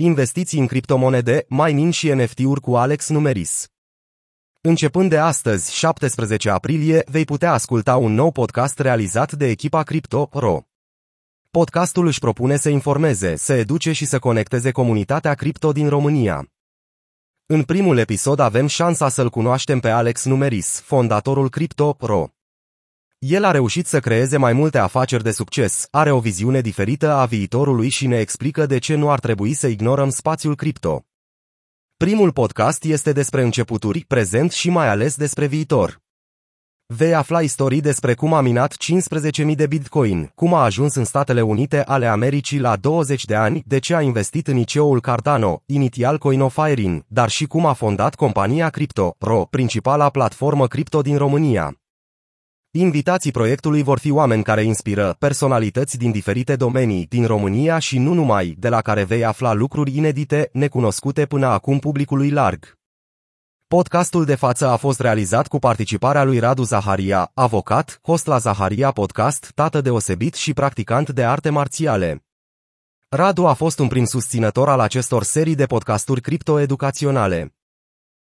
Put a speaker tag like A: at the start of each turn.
A: Investiții în criptomonede, mining și NFT-uri cu Alex Numeris. Începând de astăzi, 17 aprilie, vei putea asculta un nou podcast realizat de echipa Crypto.ro. Podcastul își propune să informeze, să educe și să conecteze comunitatea cripto din România. În primul episod avem șansa să-l cunoaștem pe Alex Numeris, fondatorul Crypto.ro. El a reușit să creeze mai multe afaceri de succes, are o viziune diferită a viitorului și ne explică de ce nu ar trebui să ignorăm spațiul cripto. Primul podcast este despre începuturi, prezent și mai ales despre viitor. Vei afla istorii despre cum a minat 15.000 de bitcoin, cum a ajuns în Statele Unite ale Americii la 20 de ani, de ce a investit în ICO-ul Cardano, inițial Coinofiring, dar și cum a fondat compania Crypto Pro, principala platformă cripto din România. Invitații proiectului vor fi oameni care inspiră, personalități din diferite domenii din România și nu numai, de la care vei afla lucruri inedite, necunoscute până acum publicului larg. Podcastul de față a fost realizat cu participarea lui Radu Zaharia, avocat, host la Zaharia Podcast, tată deosebit și practicant de arte marțiale. Radu a fost un prim susținător al acestor serii de podcasturi criptoeducaționale.